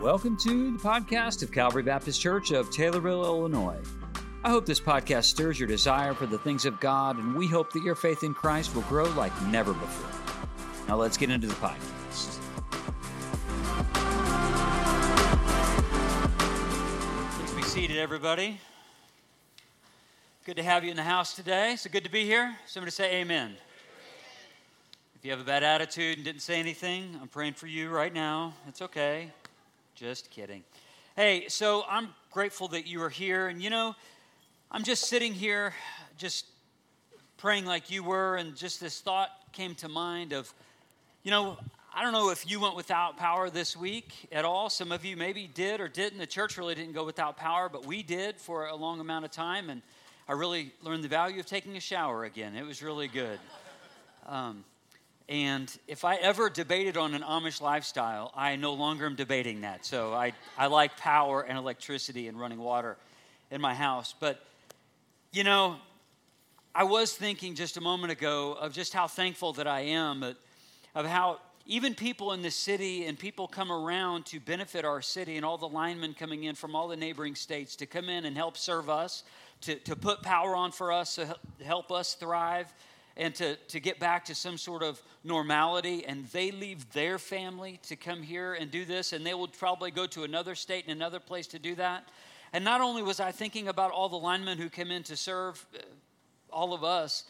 Welcome to the podcast of Calvary Baptist Church of Taylorville, Illinois. I hope this podcast stirs your desire for the things of God, and we hope that your faith in Christ will grow like never before. Now, let's get into the podcast. Please be seated, everybody. Good to have you in the house today. So good to be here. Somebody say amen. If you have a bad attitude and didn't say anything, I'm praying for you right now. It's okay. Just kidding. Hey, so I'm grateful that you are here. And you know, I'm just sitting here, just praying like you were, and just this thought came to mind of, you know, I don't know if you went without power this week at all. Some of you maybe did or didn't. The church really didn't go without power, but we did for a long amount of time. And I really learned the value of taking a shower again. It was really good. Um, and if I ever debated on an Amish lifestyle, I no longer am debating that. So I, I like power and electricity and running water in my house. But, you know, I was thinking just a moment ago of just how thankful that I am, of how even people in the city and people come around to benefit our city and all the linemen coming in from all the neighboring states to come in and help serve us, to, to put power on for us, to help us thrive and to, to get back to some sort of normality. And they leave their family to come here and do this, and they will probably go to another state and another place to do that. And not only was I thinking about all the linemen who came in to serve uh, all of us,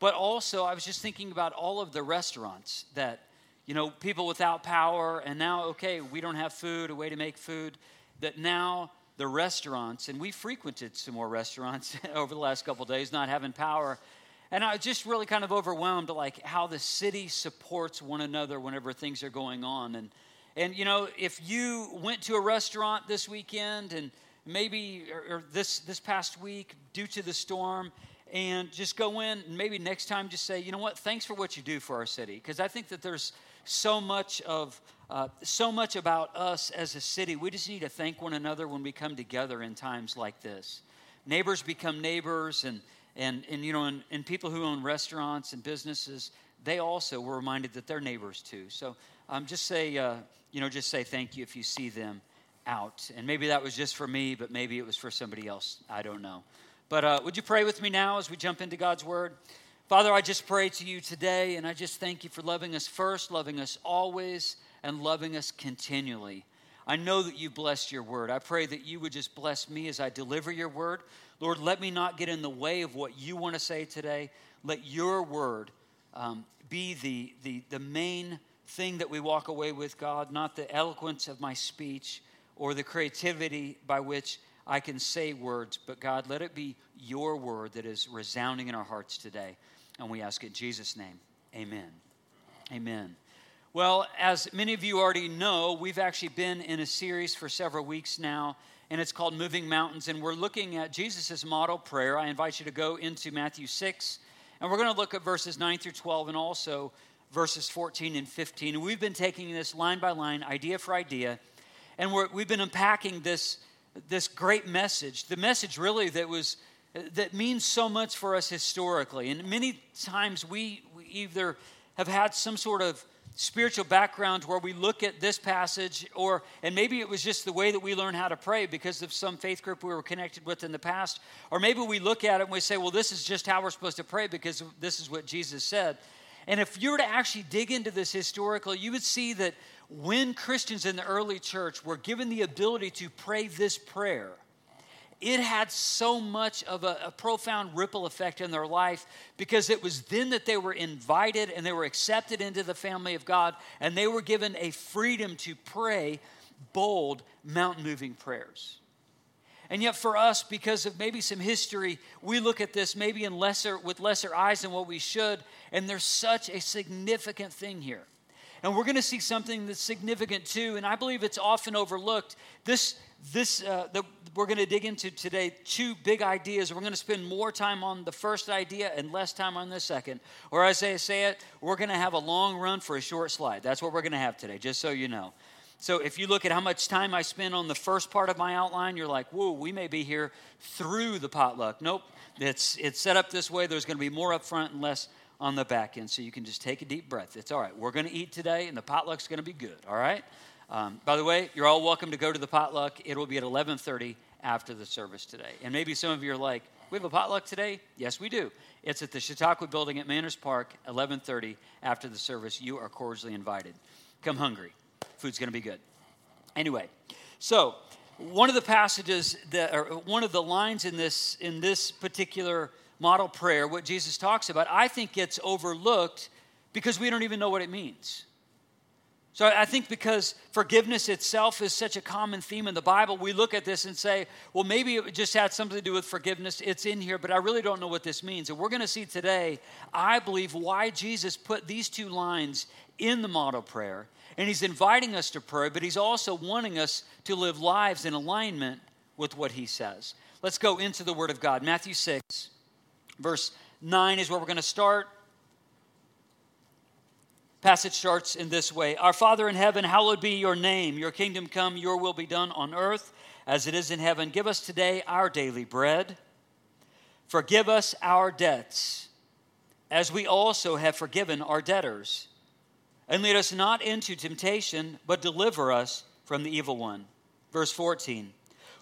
but also I was just thinking about all of the restaurants that, you know, people without power, and now, okay, we don't have food, a way to make food, that now the restaurants, and we frequented some more restaurants over the last couple days, not having power, and I was just really kind of overwhelmed like how the city supports one another whenever things are going on. And and you know, if you went to a restaurant this weekend and maybe or, or this this past week due to the storm and just go in and maybe next time just say, you know what, thanks for what you do for our city. Because I think that there's so much of uh, so much about us as a city. We just need to thank one another when we come together in times like this. Neighbors become neighbors and and, and you know, and, and people who own restaurants and businesses, they also were reminded that they're neighbors too. So um, just say, uh, you know, just say thank you if you see them out. And maybe that was just for me, but maybe it was for somebody else. I don't know. But uh, would you pray with me now as we jump into God's word? Father, I just pray to you today, and I just thank you for loving us first, loving us always, and loving us continually. I know that you blessed your word. I pray that you would just bless me as I deliver your word. Lord, let me not get in the way of what you want to say today. Let your word um, be the, the, the main thing that we walk away with, God, not the eloquence of my speech or the creativity by which I can say words, but God, let it be your word that is resounding in our hearts today. And we ask it in Jesus' name. Amen. Amen. Well, as many of you already know, we've actually been in a series for several weeks now, and it's called Moving Mountains. And we're looking at Jesus' model prayer. I invite you to go into Matthew 6, and we're going to look at verses 9 through 12 and also verses 14 and 15. And we've been taking this line by line, idea for idea, and we have been unpacking this, this great message. The message really that was that means so much for us historically. And many times we, we either have had some sort of spiritual background where we look at this passage or and maybe it was just the way that we learn how to pray because of some faith group we were connected with in the past. Or maybe we look at it and we say well this is just how we're supposed to pray because this is what jesus said. And if you were to actually dig into this historical, you would see that when christians in the early church were given the ability to pray this prayer it had so much of a, a, profound ripple effect in their life because it was then that they were invited and they were accepted into the family of God and they were given a freedom to pray bold, mountain moving prayers. And yet, for us, because of maybe some history, we look at this maybe in lesser, with lesser eyes than what we should, and there's such a significant thing here. And we're going to see something that's significant too, and I believe it's often overlooked. This, this uh, the, we're going to dig into today two big ideas. We're going to spend more time on the first idea and less time on the second. Or as I say it, we're going to have a long run for a short slide. That's what we're going to have today, just so you know. So if you look at how much time I spend on the first part of my outline, you're like, whoa, we may be here through the potluck. Nope, it's, it's set up this way. There's going to be more up front and less on the back end so you can just take a deep breath. It's all right. We're going to eat today, and the potluck's going to be good, all right? Um, by the way, you're all welcome to go to the potluck. It will be at 11:30 after the service today. And maybe some of you are like, "We have a potluck today?" Yes, we do. It's at the Chautauqua Building at Manners Park, 11:30 after the service. You are cordially invited. Come hungry. Food's going to be good. Anyway, so one of the passages that, or one of the lines in this in this particular model prayer, what Jesus talks about, I think gets overlooked because we don't even know what it means. So I think because forgiveness itself is such a common theme in the Bible, we look at this and say, well, maybe it just had something to do with forgiveness. It's in here, but I really don't know what this means. And we're going to see today, I believe, why Jesus put these two lines in the model prayer. And he's inviting us to pray, but he's also wanting us to live lives in alignment with what he says. Let's go into the Word of God. Matthew 6, verse 9 is where we're going to start passage starts in this way Our Father in heaven, hallowed be your name. Your kingdom come, your will be done on earth as it is in heaven. Give us today our daily bread. Forgive us our debts, as we also have forgiven our debtors. And lead us not into temptation, but deliver us from the evil one. Verse 14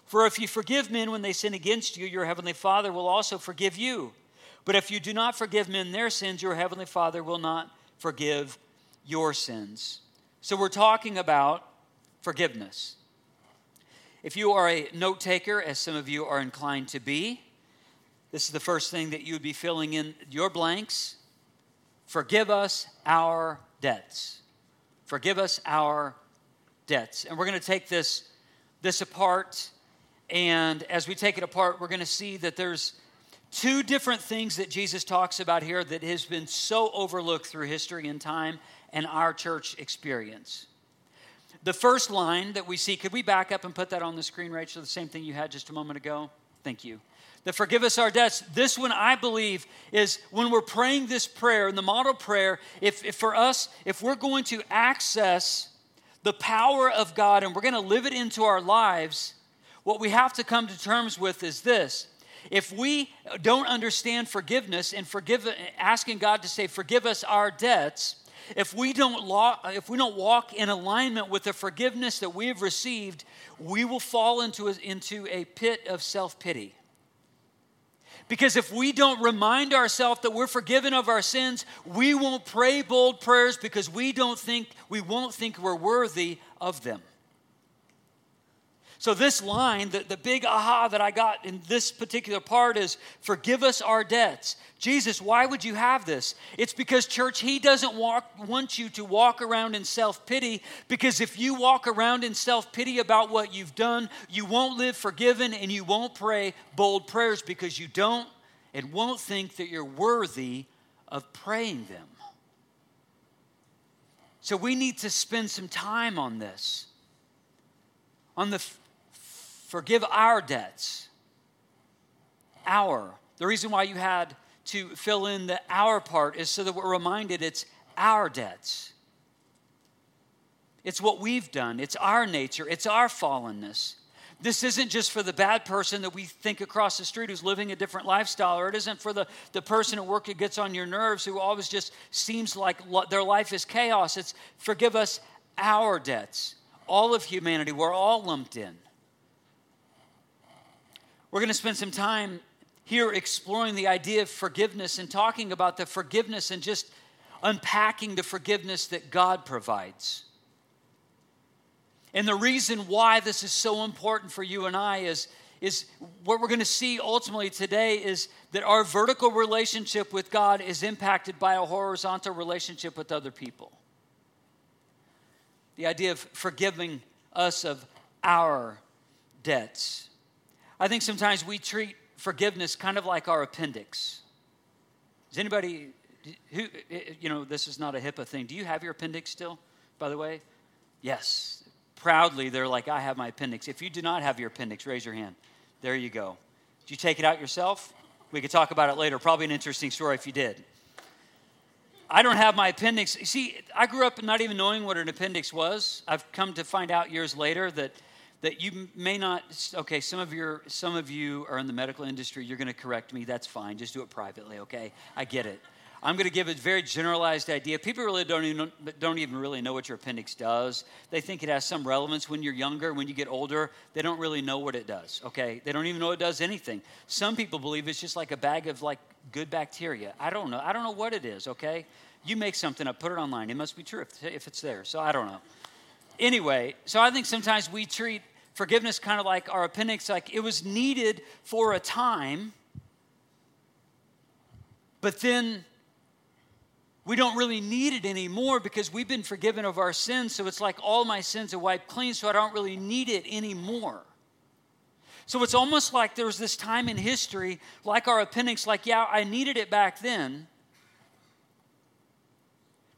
For if you forgive men when they sin against you, your heavenly Father will also forgive you. But if you do not forgive men their sins, your heavenly Father will not forgive your sins. So we're talking about forgiveness. If you are a note taker, as some of you are inclined to be, this is the first thing that you would be filling in your blanks. Forgive us our debts. Forgive us our debts. And we're going to take this, this apart. And as we take it apart, we're going to see that there's two different things that Jesus talks about here that has been so overlooked through history and time and our church experience. The first line that we see, could we back up and put that on the screen, Rachel? The same thing you had just a moment ago? Thank you. The forgive us our debts. This one, I believe, is when we're praying this prayer, in the model prayer, if, if for us, if we're going to access the power of God and we're going to live it into our lives, what we have to come to terms with is this. If we don't understand forgiveness and forgive, asking God to say, forgive us our debts, if we don't if we don't walk in alignment with the forgiveness that we have received, we will fall into a, into a pit of self-pity. Because if we don't remind ourselves that we're forgiven of our sins, we won't pray bold prayers because we don't think we won't think we're worthy of them. So, this line, the, the big aha that I got in this particular part is forgive us our debts. Jesus, why would you have this? It's because, church, He doesn't walk, want you to walk around in self pity because if you walk around in self pity about what you've done, you won't live forgiven and you won't pray bold prayers because you don't and won't think that you're worthy of praying them. So, we need to spend some time on this. On the Forgive our debts. Our. The reason why you had to fill in the our part is so that we're reminded it's our debts. It's what we've done, it's our nature, it's our fallenness. This isn't just for the bad person that we think across the street who's living a different lifestyle, or it isn't for the, the person at work who gets on your nerves who always just seems like their life is chaos. It's forgive us our debts. All of humanity, we're all lumped in. We're going to spend some time here exploring the idea of forgiveness and talking about the forgiveness and just unpacking the forgiveness that God provides. And the reason why this is so important for you and I is, is what we're going to see ultimately today is that our vertical relationship with God is impacted by a horizontal relationship with other people. The idea of forgiving us of our debts. I think sometimes we treat forgiveness kind of like our appendix. Does anybody, who, eh, eh, you know, this is not a HIPAA thing. Do you have your appendix still, by the way? Yes. Proudly, they're like, I have my appendix. If you do not have your appendix, raise your hand. There you go. Did you take it out yourself? We could talk about it later. Probably an interesting story if you did. I don't have my appendix. See, I grew up not even knowing what an appendix was. I've come to find out years later that that you may not okay some of your some of you are in the medical industry you're going to correct me that's fine just do it privately okay i get it I'm going to give a very generalized idea. People really don't even, don't even really know what your appendix does. They think it has some relevance when you're younger. When you get older, they don't really know what it does, okay? They don't even know it does anything. Some people believe it's just like a bag of like good bacteria. I don't know. I don't know what it is, okay? You make something up, put it online. It must be true if, if it's there. So I don't know. Anyway, so I think sometimes we treat forgiveness kind of like our appendix, like it was needed for a time, but then we don't really need it anymore because we've been forgiven of our sins. So it's like all my sins are wiped clean, so I don't really need it anymore. So it's almost like there was this time in history, like our appendix, like, yeah, I needed it back then.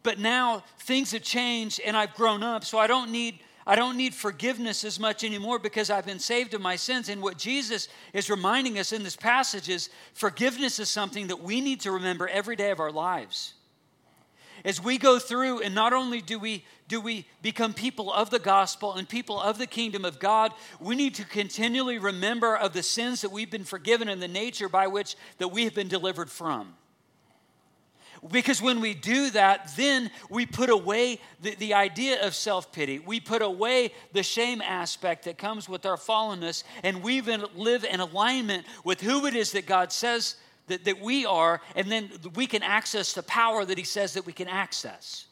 But now things have changed and I've grown up, so I don't need I don't need forgiveness as much anymore because I've been saved of my sins. And what Jesus is reminding us in this passage is forgiveness is something that we need to remember every day of our lives. As we go through, and not only do we do we become people of the gospel and people of the kingdom of God, we need to continually remember of the sins that we've been forgiven and the nature by which that we have been delivered from. Because when we do that, then we put away the, the idea of self pity. We put away the shame aspect that comes with our fallenness, and we live in alignment with who it is that God says that, that we are, and then we can access the power that He says that we can access.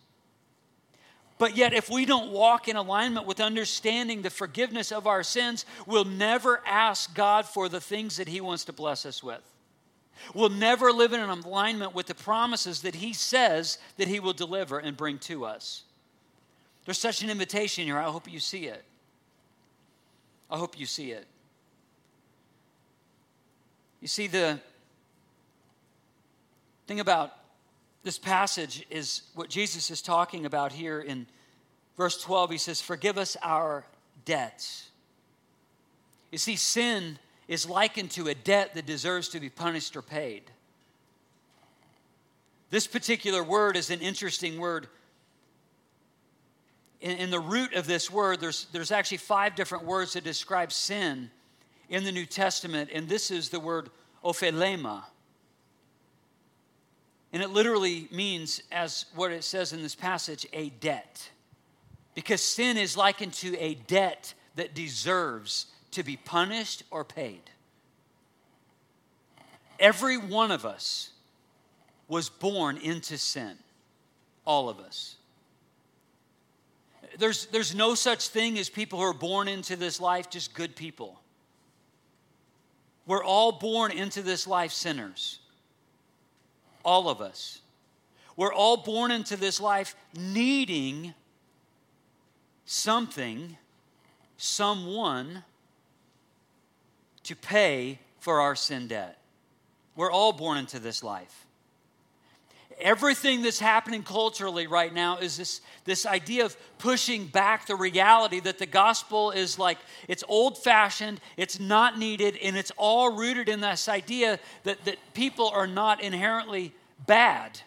But yet, if we don't walk in alignment with understanding the forgiveness of our sins, we'll never ask God for the things that He wants to bless us with will never live in an alignment with the promises that He says that He will deliver and bring to us. There's such an invitation here. I hope you see it. I hope you see it. You see, the thing about this passage is what Jesus is talking about here in verse 12. He says, Forgive us our debts. You see, sin is likened to a debt that deserves to be punished or paid. This particular word is an interesting word. In, in, the root of this word, there's, there's actually five different words that describe sin in the New Testament, and this is the word opheilema. And it literally means, as what it says in this passage, a debt. Because sin is likened to a debt that deserves to be punished or paid. Every one of us was born into sin. All of us. There's, there's no such thing as people who are born into this life just good people. We're all born into this life sinners. All of us. We're all born into this life needing something, someone to pay for our sin debt. We're all born into this life. Everything that's happening culturally right now is this, this idea of pushing back the reality that the gospel is like, it's old fashioned, it's not needed, and it's all rooted in this idea that, that people are not inherently bad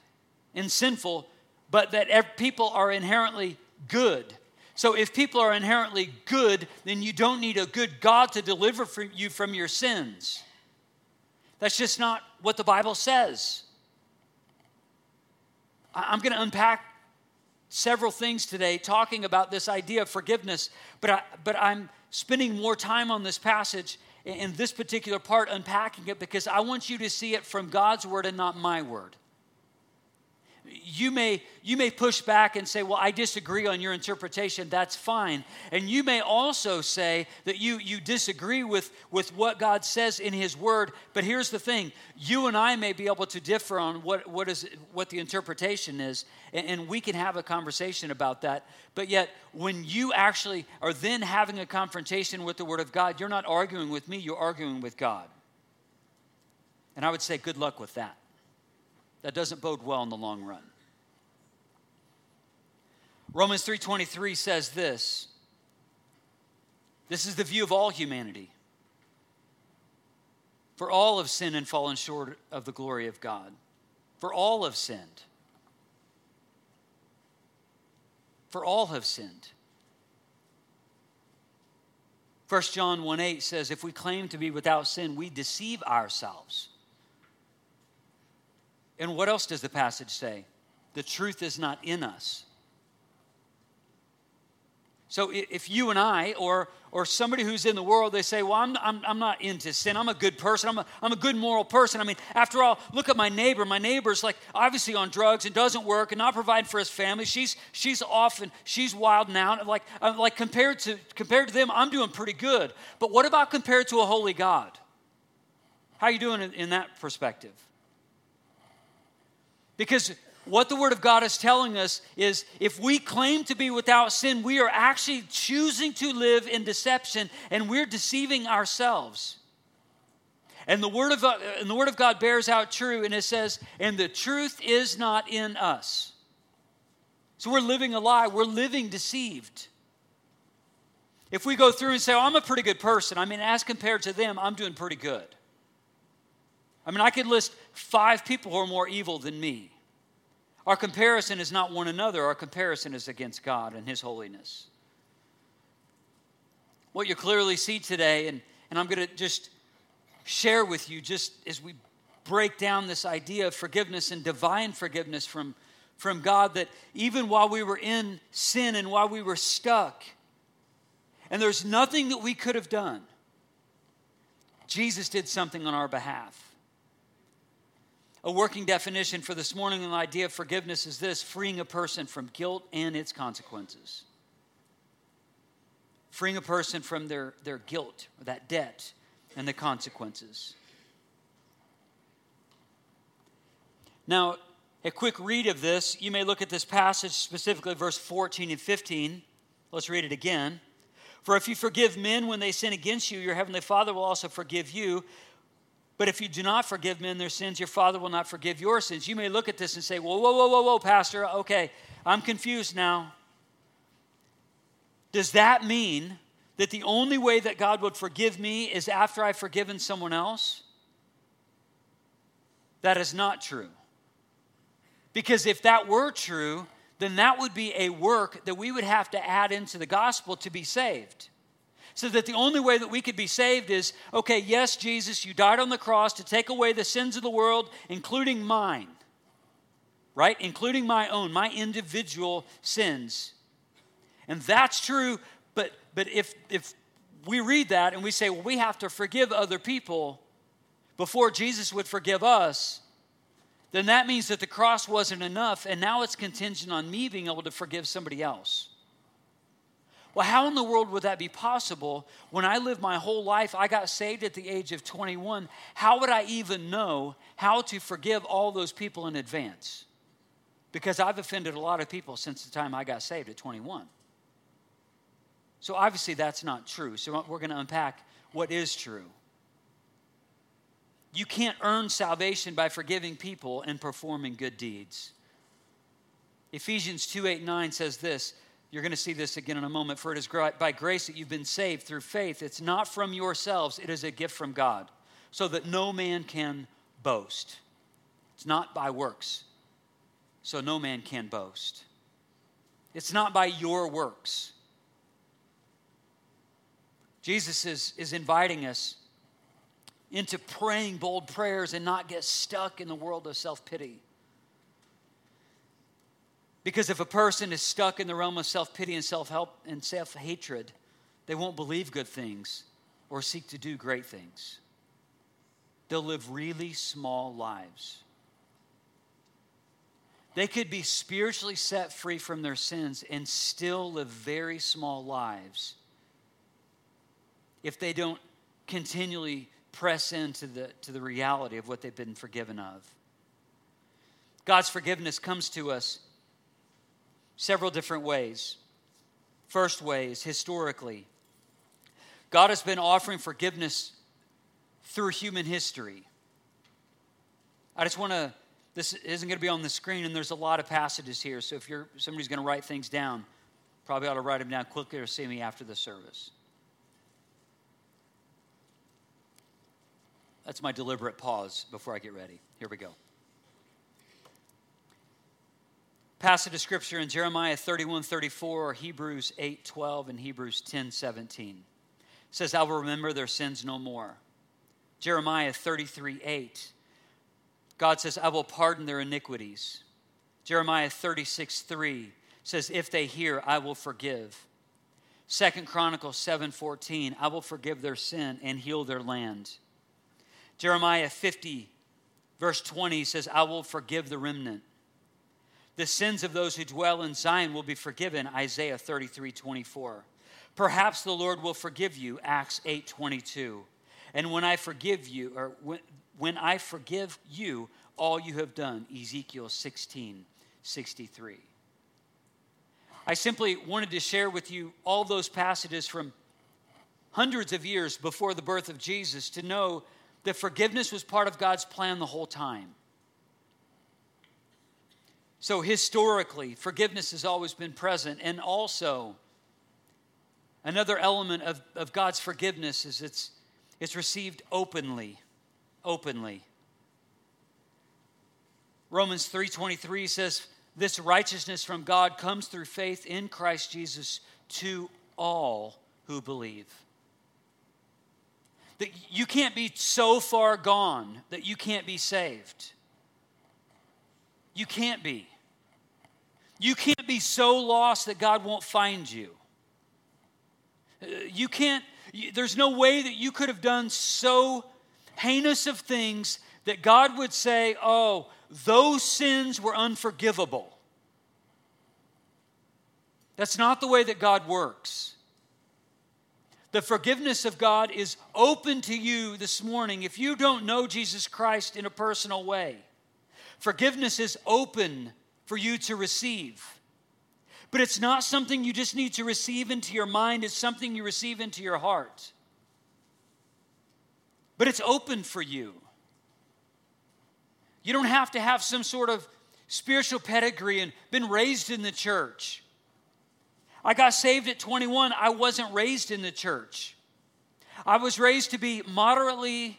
and sinful, but that people are inherently good so if people are inherently good, then you don't need a good God to deliver you from your sins. That's just not what the Bible says. I'm going to unpack several things today talking about this idea of forgiveness, but, I, but I'm spending more time on this passage in this particular part, unpacking it, because I want you to see it from God's word and not my word you may you may push back and say well i disagree on your interpretation. That's fine. And you may also say that you you disagree with with what god says in his word. But here's the thing. You and i may be able to differ on what what is what the interpretation is and, and we can have a conversation about that. But yet when you actually are then having a confrontation with the word of god you're not arguing with me you're arguing with god. And i would say good luck with that that doesn't bode well in the long run. Romans 3:23 says this. This is the view of all humanity. For all have sinned and fallen short of the glory of God. For all have sinned. For all have sinned. 1 John 1 8 says, If we claim to be without sin, we deceive ourselves And what else does the passage say? The truth is not in us. So if you and I, or, or somebody who's in the world, they say, Well, I'm, I'm, I'm not into sin. I'm a good person. I'm a, I'm a good moral person. I mean, after all, look at my neighbor. My neighbor's like obviously on drugs and doesn't work and not providing for his family. She's, she's off and she's wild now. Like, uh, like compared, to, compared to them, I'm doing pretty good. But what about compared to a holy God? How are you doing in, in that perspective? Because what the Word of God is telling us is if we claim to be without sin, we are actually choosing to live in deception and we're deceiving ourselves. And the Word of, uh, and the word of God bears out true, and it says, and the truth is not in us. So we're living a lie, we're living deceived. If we go through and say, oh, I'm a pretty good person, I mean, as compared to them, I'm doing pretty good. I mean, I could list five people who are more evil than me. Our comparison is not one another, our comparison is against God and His holiness. What you clearly see today, and, and I'm going to just share with you, just as we break down this idea of forgiveness and divine forgiveness from, from God, that even while we were in sin and while we were stuck, and there's nothing that we could have done, Jesus did something on our behalf. A working definition for this morning and the idea of forgiveness is this freeing a person from guilt and its consequences. Freeing a person from their, their guilt, or that debt, and the consequences. Now, a quick read of this, you may look at this passage, specifically verse 14 and 15. Let's read it again. For if you forgive men when they sin against you, your heavenly Father will also forgive you. But if you do not forgive men their sins, your Father will not forgive your sins. You may look at this and say, Whoa, whoa, whoa, whoa, whoa, Pastor, okay, I'm confused now. Does that mean that the only way that God would forgive me is after I've forgiven someone else? That is not true. Because if that were true, then that would be a work that we would have to add into the gospel to be saved so that the only way that we could be saved is okay, yes, Jesus, you died on the cross to take away the sins of the world, including mine, right? Including my own, my individual sins. And that's true, but, but if, if we read that and we say, well, we have to forgive other people before Jesus would forgive us, then that means that the cross wasn't enough, and now it's contingent on me being able to forgive somebody else. Well, how in the world would that be possible when I lived my whole life? I got saved at the age of 21. How would I even know how to forgive all those people in advance? Because I've offended a lot of people since the time I got saved at 21. So obviously that's not true. So we're going to unpack what is true. You can't earn salvation by forgiving people and performing good deeds. Ephesians 2 8 9 says this you're going to see this again in a moment. For it is by grace that you've been saved through faith. It's not from yourselves, it is a gift from God, so that no man can boast. It's not by works, so no man can boast. It's not by your works. Jesus is, is inviting us into praying bold prayers and not get stuck in the world of self pity. Because if a person is stuck in the realm of self pity and self help and self hatred, they won't believe good things or seek to do great things. They'll live really small lives. They could be spiritually set free from their sins and still live very small lives if they don't continually press into the, to the reality of what they've been forgiven of. God's forgiveness comes to us several different ways. First way is historically. God has been offering forgiveness through human history. I just want to, this isn't going to be on the screen, and there's a lot of passages here. So if you're somebody's going to write things down, probably ought to write them down quickly or see me after the service. That's my deliberate pause before I get ready. Here we go. Passage of scripture in Jeremiah 31 34 or Hebrews 8 12 and Hebrews 10 17. It says, I will remember their sins no more. Jeremiah 33 8. God says, I will pardon their iniquities. Jeremiah 36 3 says, If they hear, I will forgive. Second Chronicles 7:14, I will forgive their sin and heal their land. Jeremiah 50 verse 20 says, I will forgive the remnant. The sins of those who dwell in Zion will be forgiven, Isaiah 33 24. Perhaps the Lord will forgive you, Acts 8 22. And when I forgive you, or when, when I forgive you all you have done, Ezekiel 16 63. I simply wanted to share with you all those passages from hundreds of years before the birth of Jesus to know that forgiveness was part of God's plan the whole time. So, historically, forgiveness has always been present. And also, another element of, of God's forgiveness is it's, it's received openly. Openly. Romans 3:23 says this righteousness from God comes through faith in Christ Jesus to all who believe. That you can't be so far gone that you can't be saved. You can't be. You can't be so lost that God won't find you. Uh, you can't, there's no way that you could have done so heinous of things that God would say, oh, those sins were unforgivable. That's not the way that God works. The forgiveness of God is open to you this morning if you don't know Jesus Christ in a personal way. Forgiveness is open for you to receive. But it's not something you just need to receive into your mind, it's something you receive into your heart. But it's open for you. You don't have to have some sort of spiritual pedigree and been raised in the church. I got saved at 21. I wasn't raised in the church. I was raised to be moderately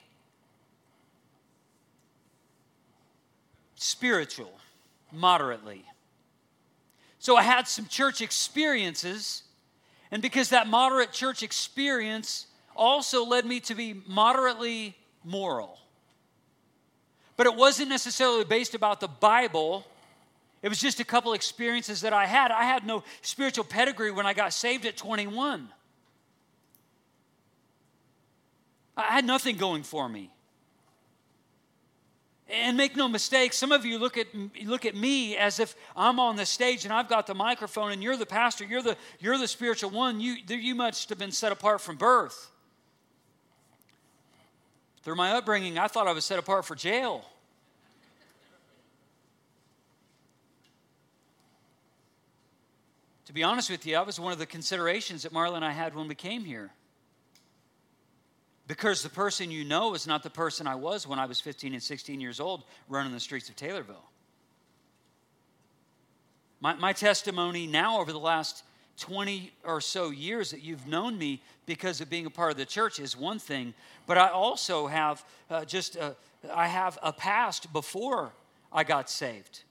spiritual, moderately. So I had some church experiences, and because that moderate church experience also led me to be moderately moral. But it wasn't necessarily based about the Bible. It was just a couple experiences that I had. I had no spiritual pedigree when I got saved at 21. I had nothing going for me. And make no mistake, some of you look at, look at me as if I'm on the stage and I've got the microphone and you're the pastor, you're the, you're the spiritual one. You, you must have been set apart from birth. Through my upbringing, I thought I was set apart for jail. To be honest with you, that was one of the considerations that Marla and I had when we came here. Because the person you know is not the person I was when I was 15 and 16 years old running the streets of Taylorville. My, my testimony now over the last 20 or so years that you've known me because of being a part of the church is one thing, but I also have uh, just a, I have a past before I got saved.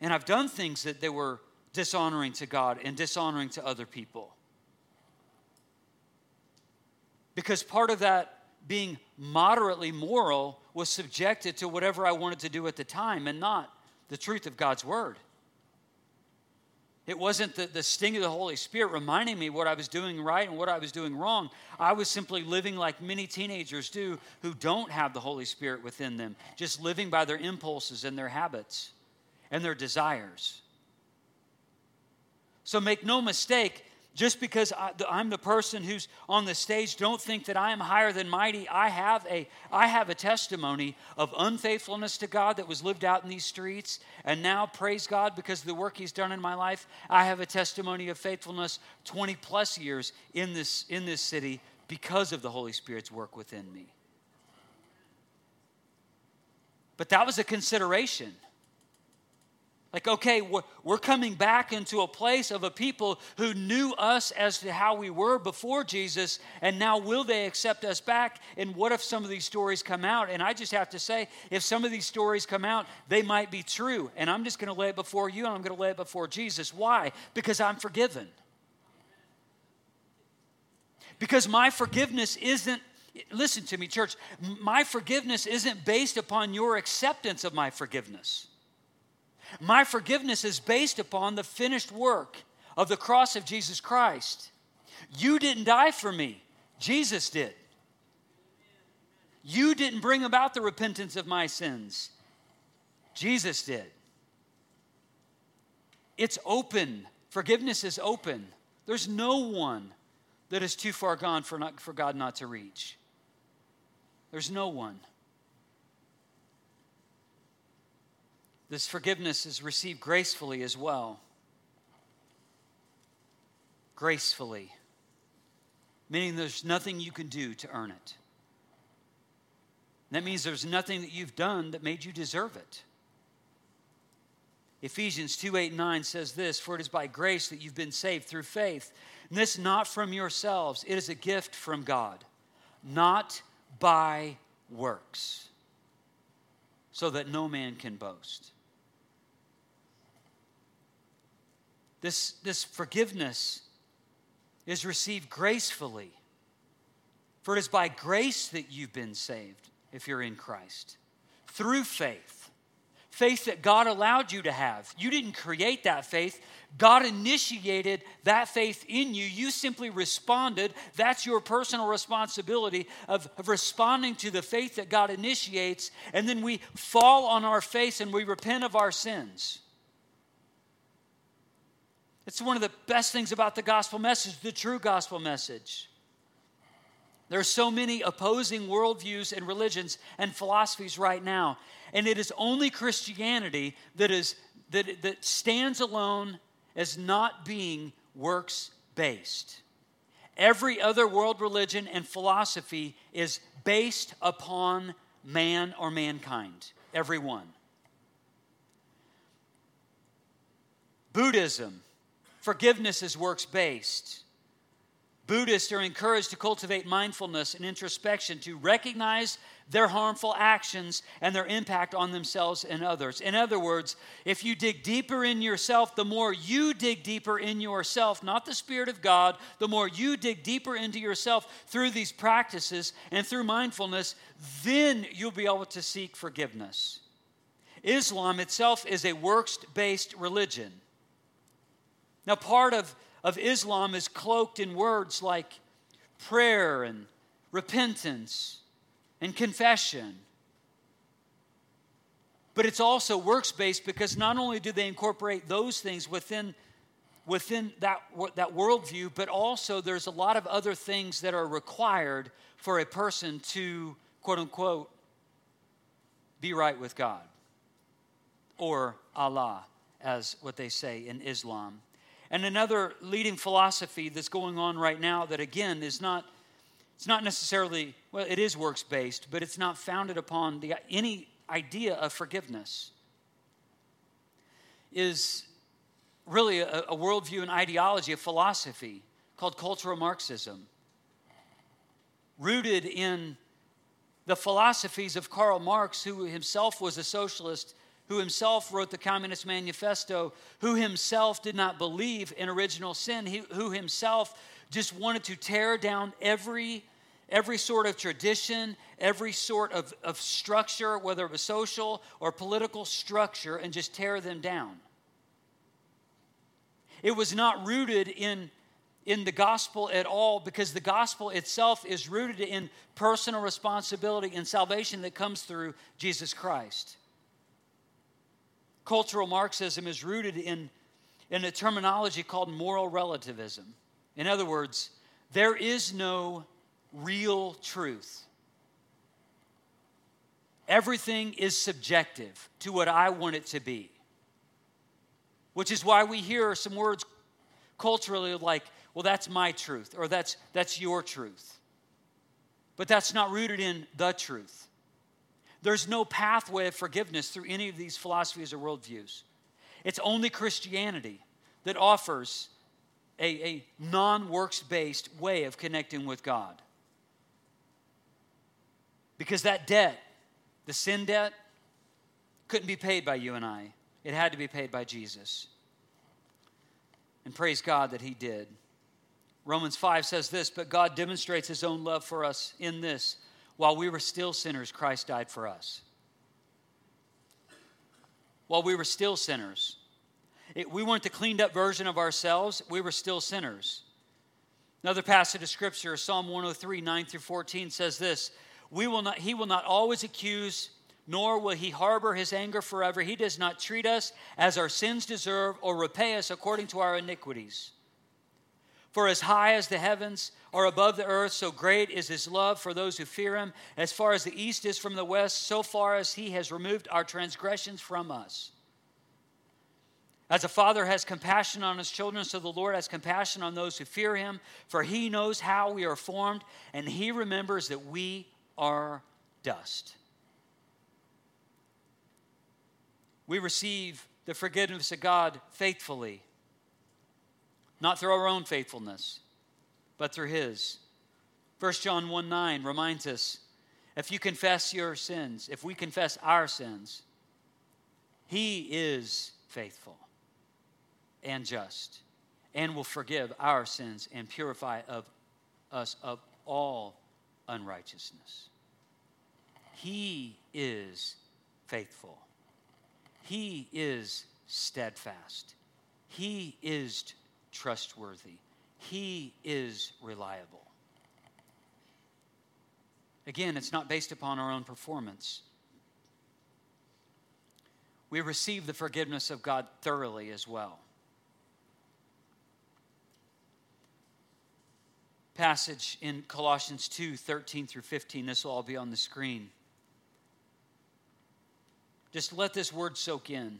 And I've done things that they were dishonoring to God and dishonoring to other people. Because part of that being moderately moral was subjected to whatever I wanted to do at the time and not the truth of God's word. It wasn't the, the sting of the Holy Spirit reminding me what I was doing right and what I was doing wrong. I was simply living like many teenagers do who don't have the Holy Spirit within them, just living by their impulses and their habits and their desires. So make no mistake, just because I, am the person who's on the stage, don't think that I am higher than mighty. I have, a, I have a testimony of unfaithfulness to God that was lived out in these streets. And now, praise God, because of the work He's done in my life, I have a testimony of faithfulness 20 plus years in this, in this city because of the Holy Spirit's work within me. But that was a consideration. Like, okay, we're coming back into a place of a people who knew us as to how we were before Jesus, and now will they accept us back? And what if some of these stories come out? And I just have to say, if some of these stories come out, they might be true. And I'm just going to lay it before you, and I'm going to lay it before Jesus. Why? Because I'm forgiven. Because my forgiveness isn't Listen to me, church. My forgiveness isn't based upon your acceptance of my forgiveness. My forgiveness is based upon the finished work of the cross of Jesus Christ. You didn't die for me, Jesus did. You didn't bring about the repentance of my sins, Jesus did. It's open. Forgiveness is open. There's no one that is too far gone for, not, for God not to reach. There's no one. This forgiveness is received gracefully as well. Gracefully. Meaning there's nothing you can do to earn it. That means there's nothing that you've done that made you deserve it. Ephesians 2 8 9 says this For it is by grace that you've been saved through faith. And this not from yourselves, it is a gift from God, not by works, so that no man can boast. This, this forgiveness is received gracefully. For it is by grace that you've been saved, if you're in Christ, through faith faith that God allowed you to have. You didn't create that faith. God initiated that faith in you. You simply responded. That's your personal responsibility of, of, responding to the faith that God initiates. And then we fall on our face and we repent of our sins. It's one of the best things about the gospel message, the true gospel message. There are so many opposing worldviews and religions and philosophies right now. And it is only Christianity that, is, that, that stands alone as not being works based. Every other world religion and philosophy is based upon man or mankind, every one. Buddhism, forgiveness is works based. Buddhists are encouraged to cultivate mindfulness and introspection to recognize their harmful actions and their impact on themselves and others. In other words, if you dig deeper in yourself, the more you dig deeper in yourself, not the Spirit of God, the more you dig deeper into yourself through these practices and through mindfulness, then you'll be able to seek forgiveness. Islam itself is a works based religion. Now, part of of Islam is cloaked in words like prayer and repentance and confession. But it's also works based because not only do they incorporate those things within, within that, that worldview, but also there's a lot of other things that are required for a person to, quote unquote, be right with God or Allah, as what they say in Islam. And another leading philosophy that's going on right now that again is not it's not necessarily well it is works based, but it's not founded upon the, any idea of forgiveness. Is really a, a worldview and ideology, a philosophy called cultural Marxism, rooted in the philosophies of Karl Marx, who himself was a socialist who himself wrote the Communist Manifesto, who himself did not believe in original sin, he, who himself just wanted to tear down every, every sort of tradition, every sort of, of structure, whether it was social or political structure, and just tear them down. It was not rooted in, in the gospel at all because the gospel itself is rooted in personal responsibility and salvation that comes through Jesus Christ. Cultural Marxism is rooted in, in a terminology called moral relativism. In other words, there is no real truth. Everything is subjective to what I want it to be. Which is why we hear some words culturally like, well, that's my truth, or that's, that's your truth. But that's not rooted in the truth. There's no pathway of forgiveness through any of these philosophies or worldviews. It's only Christianity that offers a, a non works based way of connecting with God. Because that debt, the sin debt, couldn't be paid by you and I, it had to be paid by Jesus. And praise God that He did. Romans 5 says this, but God demonstrates his own love for us in this while we were still sinners, Christ died for us. While we were still sinners, it, we weren't the cleaned up version of ourselves, we were still sinners. Another passage of scripture, Psalm 103, 9 through 14, says this we will not, He will not always accuse, nor will He harbor His anger forever. He does not treat us as our sins deserve or repay us according to our iniquities. For as high as the heavens are above the earth, so great is his love for those who fear him. As far as the east is from the west, so far as he has removed our transgressions from us. As a father has compassion on his children, so the Lord has compassion on those who fear him, for he knows how we are formed, and he remembers that we are dust. We receive the forgiveness of God faithfully not through our own faithfulness, but through His. 1 John 1 9 reminds us if you confess your sins, if we confess our sins, He is faithful and just and will forgive our sins and purify of us of all unrighteousness. He is faithful. He is steadfast. He is trustworthy. He is reliable. Again, it's not based upon our own performance. We receive the forgiveness of God thoroughly as well. Passage in Colossians 2 13 through 15. This will all be on the screen. Just let this word soak in.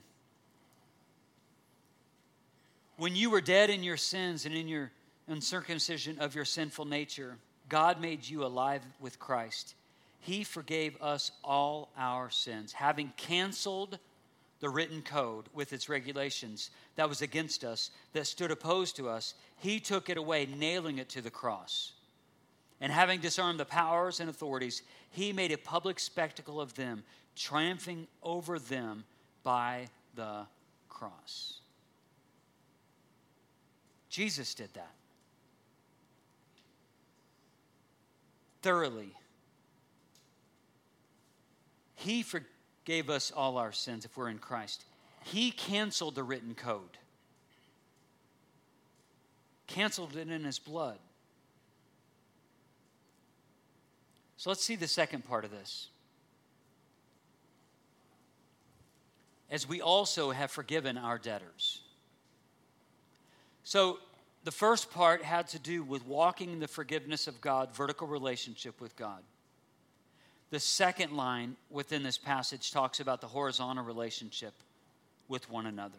When you were dead in your sins and in your uncircumcision of your sinful nature, God made you alive with Christ. He forgave us all our sins, having canceled the written code with its regulations that was against us, that stood opposed to us. He took it away, nailing it to the cross. And having disarmed the powers and authorities, he made a public spectacle of them, triumphing over them by the cross. Jesus did that. Thoroughly. He forgave us all our sins if we're in Christ. He canceled the written code, canceled it in His blood. So let's see the second part of this. As we also have forgiven our debtors. So the first part had to do with walking in the forgiveness of God, vertical relationship with God. The second line within this passage talks about the horizontal relationship with one another.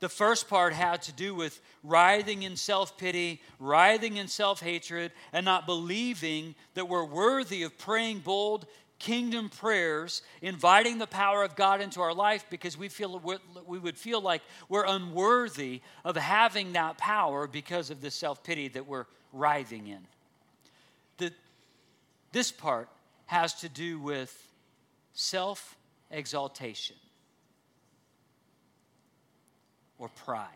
The first part had to do with writhing in self pity, writhing in self hatred, and not believing that we're worthy of praying bold, kingdom prayers, inviting the power of God into our life because we feel we would feel like we're unworthy of having that power because of the self pity that we're writhing in. The, this part has to do with self exaltation or pride,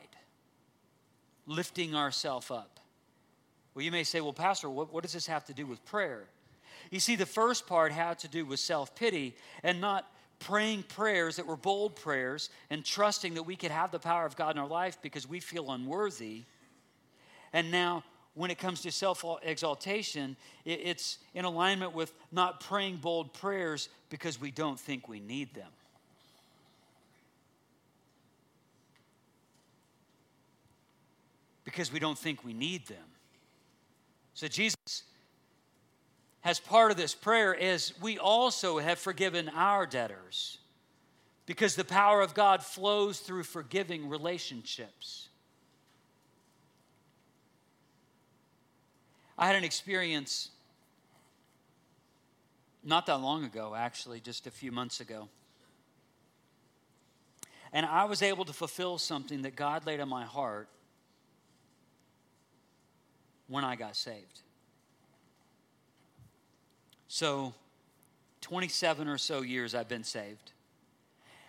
lifting ourselves up. Well, you may say, well, Pastor, what, what does this have to do with prayer? You see, the first part had to do with self pity and not praying prayers that were bold prayers and trusting that we could have the power of God in our life because we feel unworthy. And now, when it comes to self exaltation, it's in alignment with not praying bold prayers because we don't think we need them. Because we don't think we need them. So, Jesus as part of this prayer is we also have forgiven our debtors because the power of God flows through forgiving relationships. I had an experience not that long ago, actually, just a few months ago. And I was able to fulfill something that God laid on my heart when I got saved. So, 27 or so years I've been saved.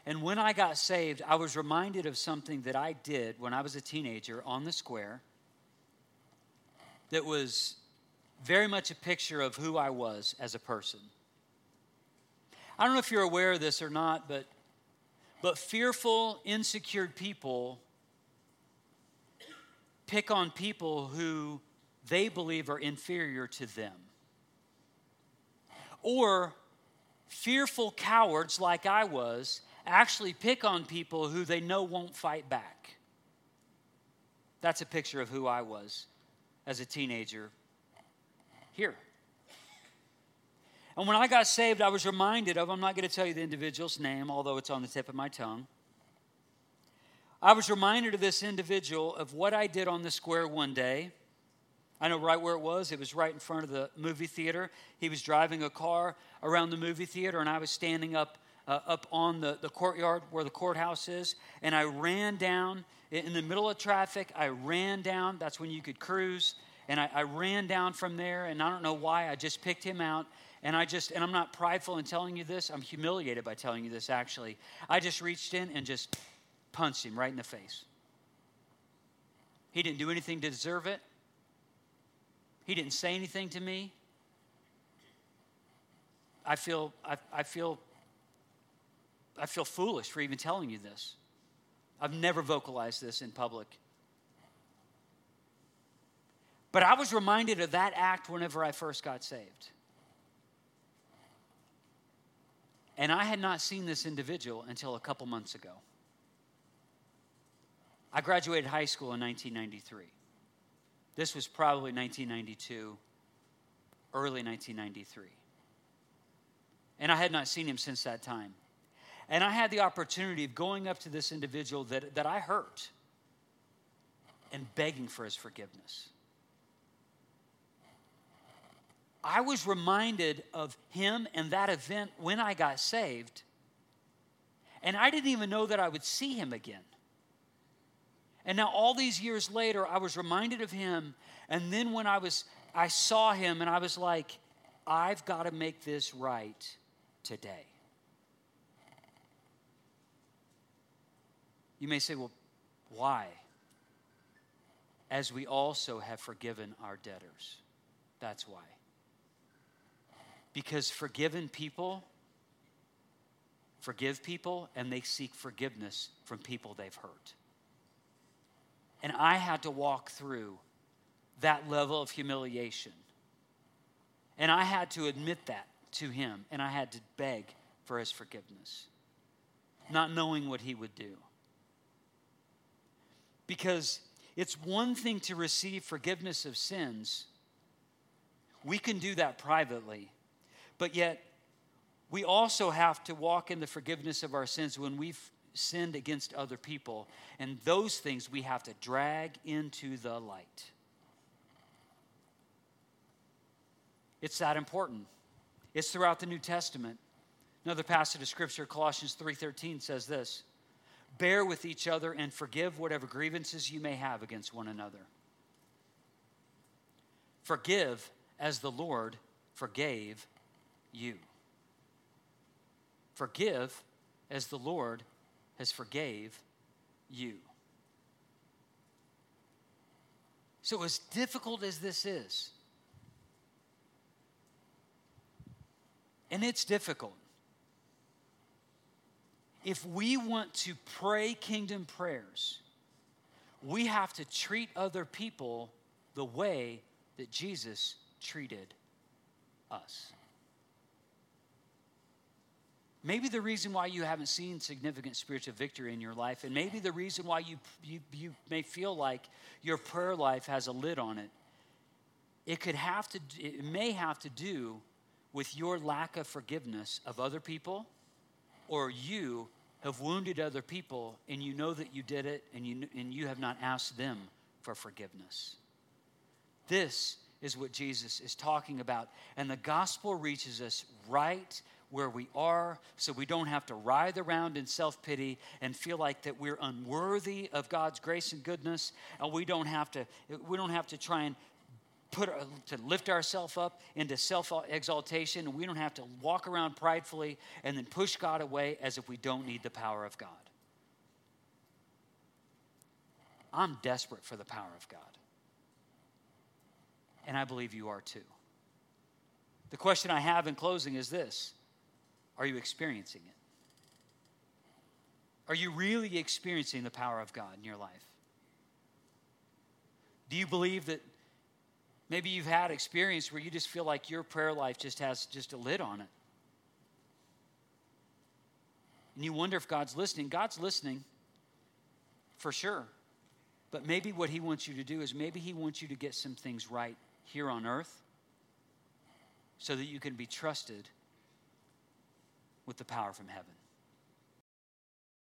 And when I got saved, I was reminded of something that I did when I was a teenager on the square that was very much a picture of who I was as a person. I don't know if you're aware of this or not, but, but fearful, insecure people pick on people who they believe are inferior to them. Or fearful cowards, like I was, actually pick on people who they know won't fight back. That's a picture of who I was as a teenager here. And when I got saved, I was reminded of, I'm not going to tell you the individual's name, although it's on the tip of my tongue. I was reminded of this individual of what I did on the square one day. I know right where it was. It was right in front of the movie theater. He was driving a car around the movie theater, and I was standing up, uh, up on the, the courtyard where the courthouse is. And I ran down in the middle of traffic. I ran down. That's when you could cruise. And I, I ran down from there, and I don't know why. I just picked him out. And I just, and I'm not prideful in telling you this, I'm humiliated by telling you this actually. I just reached in and just punched him right in the face. He didn't do anything to deserve it. He didn't say anything to me. I feel, I, I feel, I feel foolish for even telling you this. I've never vocalized this in public. But I was reminded of that act whenever I first got saved. And I had not seen this individual until a couple months ago. I graduated high school in 1993. This was probably 1992, early 1993. And I had not seen him since that time. And I had the opportunity of going up to this individual that, that I hurt and begging for his forgiveness. I was reminded of him and that event when I got saved. And I didn't even know that I would see him again. And now all these years later, I was reminded of him. And then when I was, I saw him and I was like, I've got to make this right today. You may say, well, why? As we also have forgiven our debtors. That's why. Because forgiven people forgive people and they seek forgiveness from people they've hurt. And I had to walk through that level of humiliation. And I had to admit that to him, and I had to beg for his forgiveness, not knowing what he would do. Because it's one thing to receive forgiveness of sins, we can do that privately. But yet, we also have to walk in the forgiveness of our sins when we've sinned against other people. And those things we have to drag into the light. It's that important. It's throughout the New Testament. Another passage of scripture, Colossians 3:13 says this: "Bear with each other and forgive whatever grievances you may have against one another." Forgive as the Lord forgave you. Forgive as the Lord has forgave you. So, as difficult as this is, and it's difficult, if we want to pray kingdom prayers, we have to treat other people the way that Jesus treated us. Maybe the reason why you haven't seen significant spiritual victory in your life, and maybe the reason why you, you, you may feel like your prayer life has a lid on it, it could have to, it may have to do with your lack of forgiveness of other people, or you have wounded other people and you know that you did it and you, and you have not asked them for forgiveness. This is what Jesus is talking about. And the gospel reaches us right where we are so we don't have to writhe around in self-pity and feel like that we're unworthy of God's grace and goodness and we don't have to we don't have to try and put uh, to lift ourselves up into self-exaltation and we don't have to walk around pridefully and then push God away as if we don't need the power of God. I'm desperate for the power of God. And I believe you are too. The question I have in closing is this Are you experiencing it? Are you really experiencing the power of God in your life? Do you believe that maybe you've had experience where you just feel like your prayer life just has just a lid on it? And you wonder if God's listening. God's listening for sure. But maybe what He wants you to do is maybe He wants you to get some things right here on earth so that you can be trusted with the power from heaven.